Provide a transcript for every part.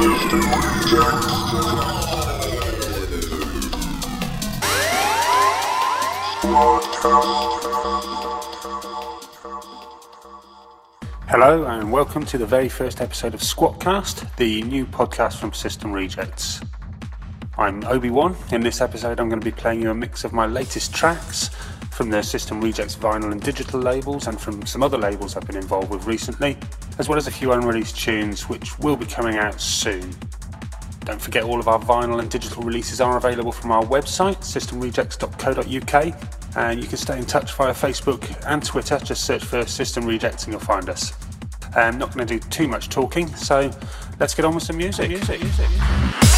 Hello, and welcome to the very first episode of Squatcast, the new podcast from System Rejects. I'm Obi Wan. In this episode, I'm going to be playing you a mix of my latest tracks from the System Rejects vinyl and digital labels, and from some other labels I've been involved with recently, as well as a few unreleased tunes which will be coming out soon. Don't forget, all of our vinyl and digital releases are available from our website, systemrejects.co.uk, and you can stay in touch via Facebook and Twitter. Just search for System Rejects and you'll find us. I'm not going to do too much talking, so let's get on with some music. music, music, music.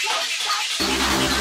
Stop, stop, stop.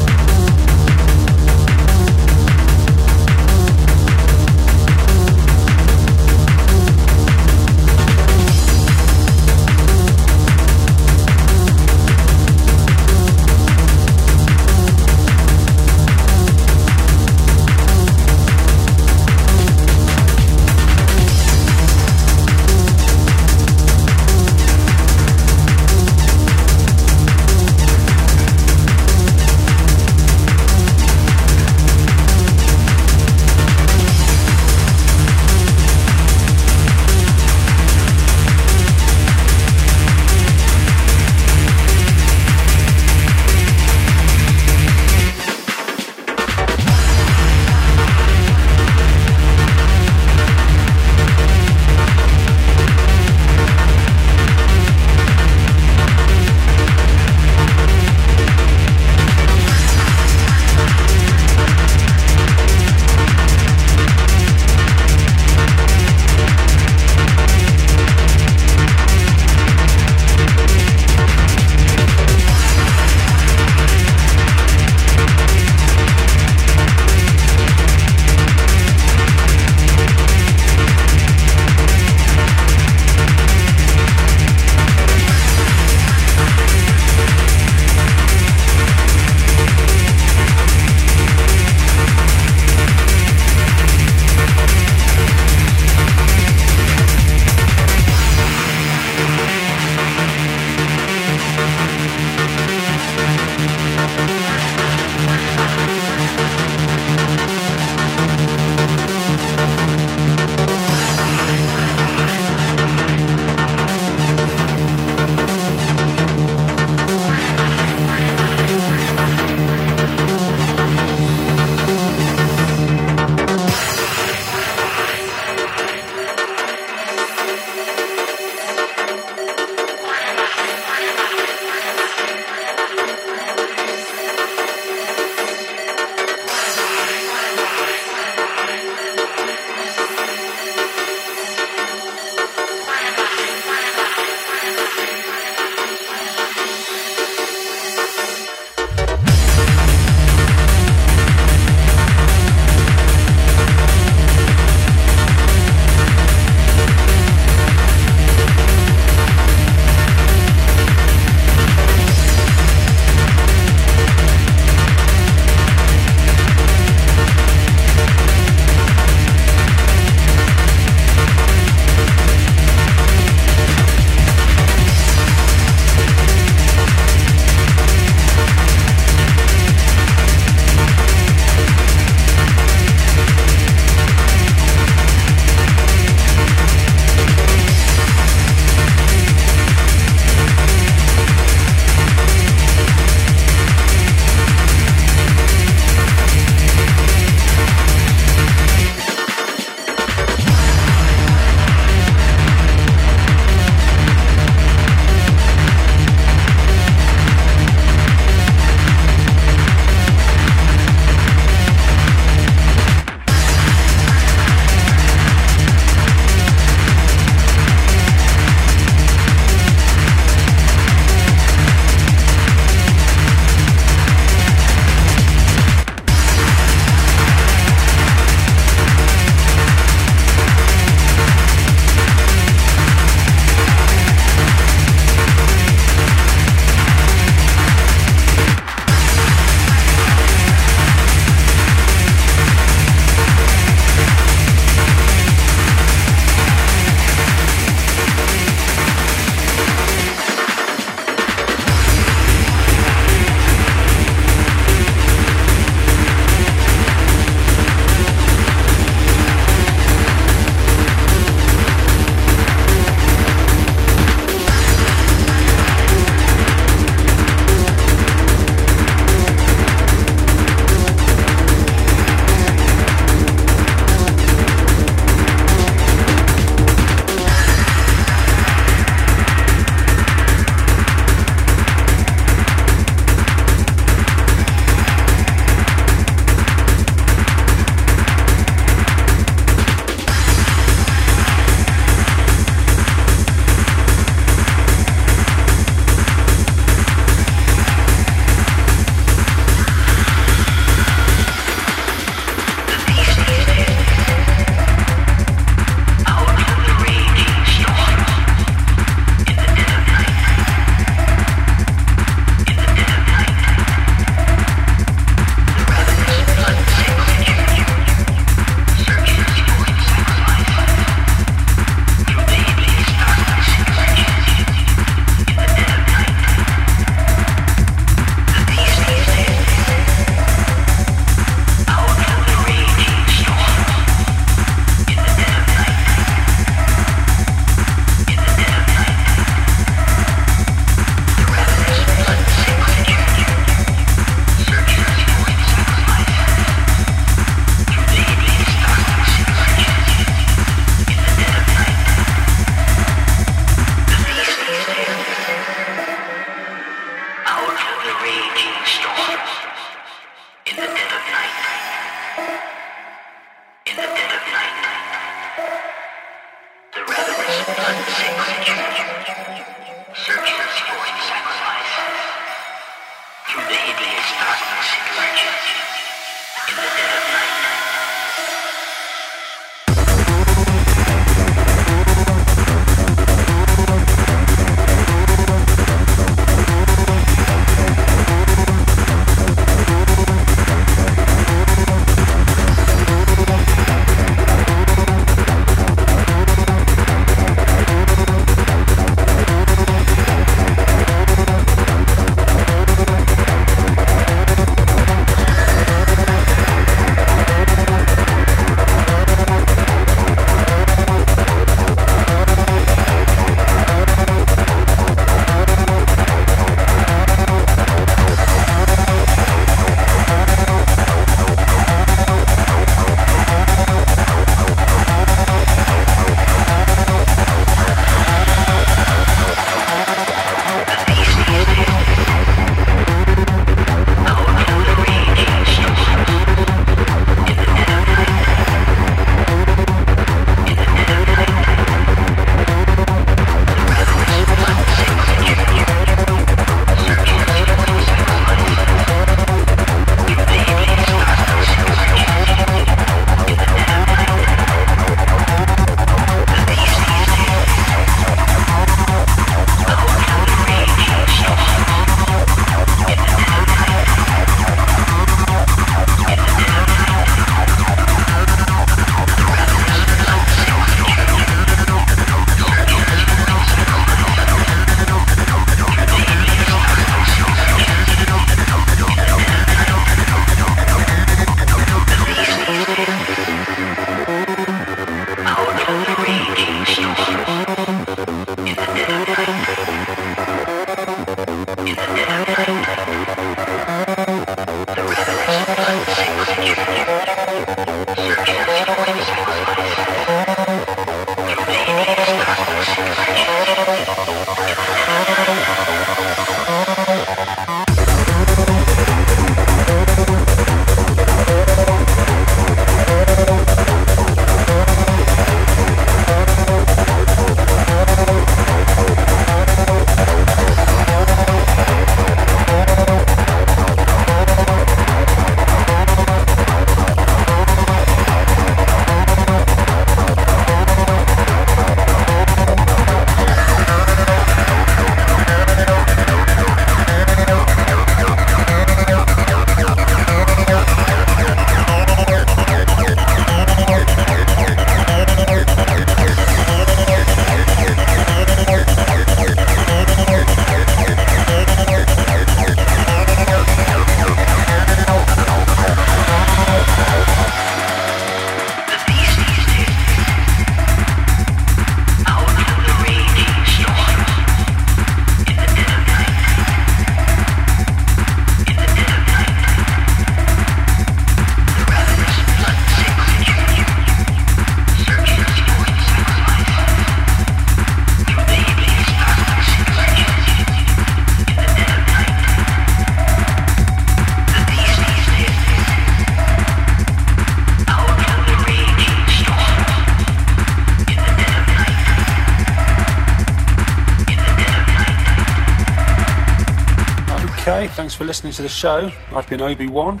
Thanks for listening to the show. I've been Obi-Wan.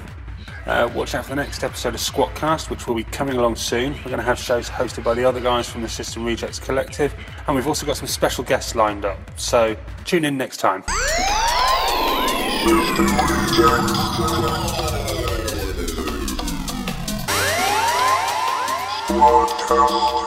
Uh, watch out for the next episode of Squatcast, which will be coming along soon. We're going to have shows hosted by the other guys from the System Rejects Collective, and we've also got some special guests lined up. So tune in next time. Squatcast.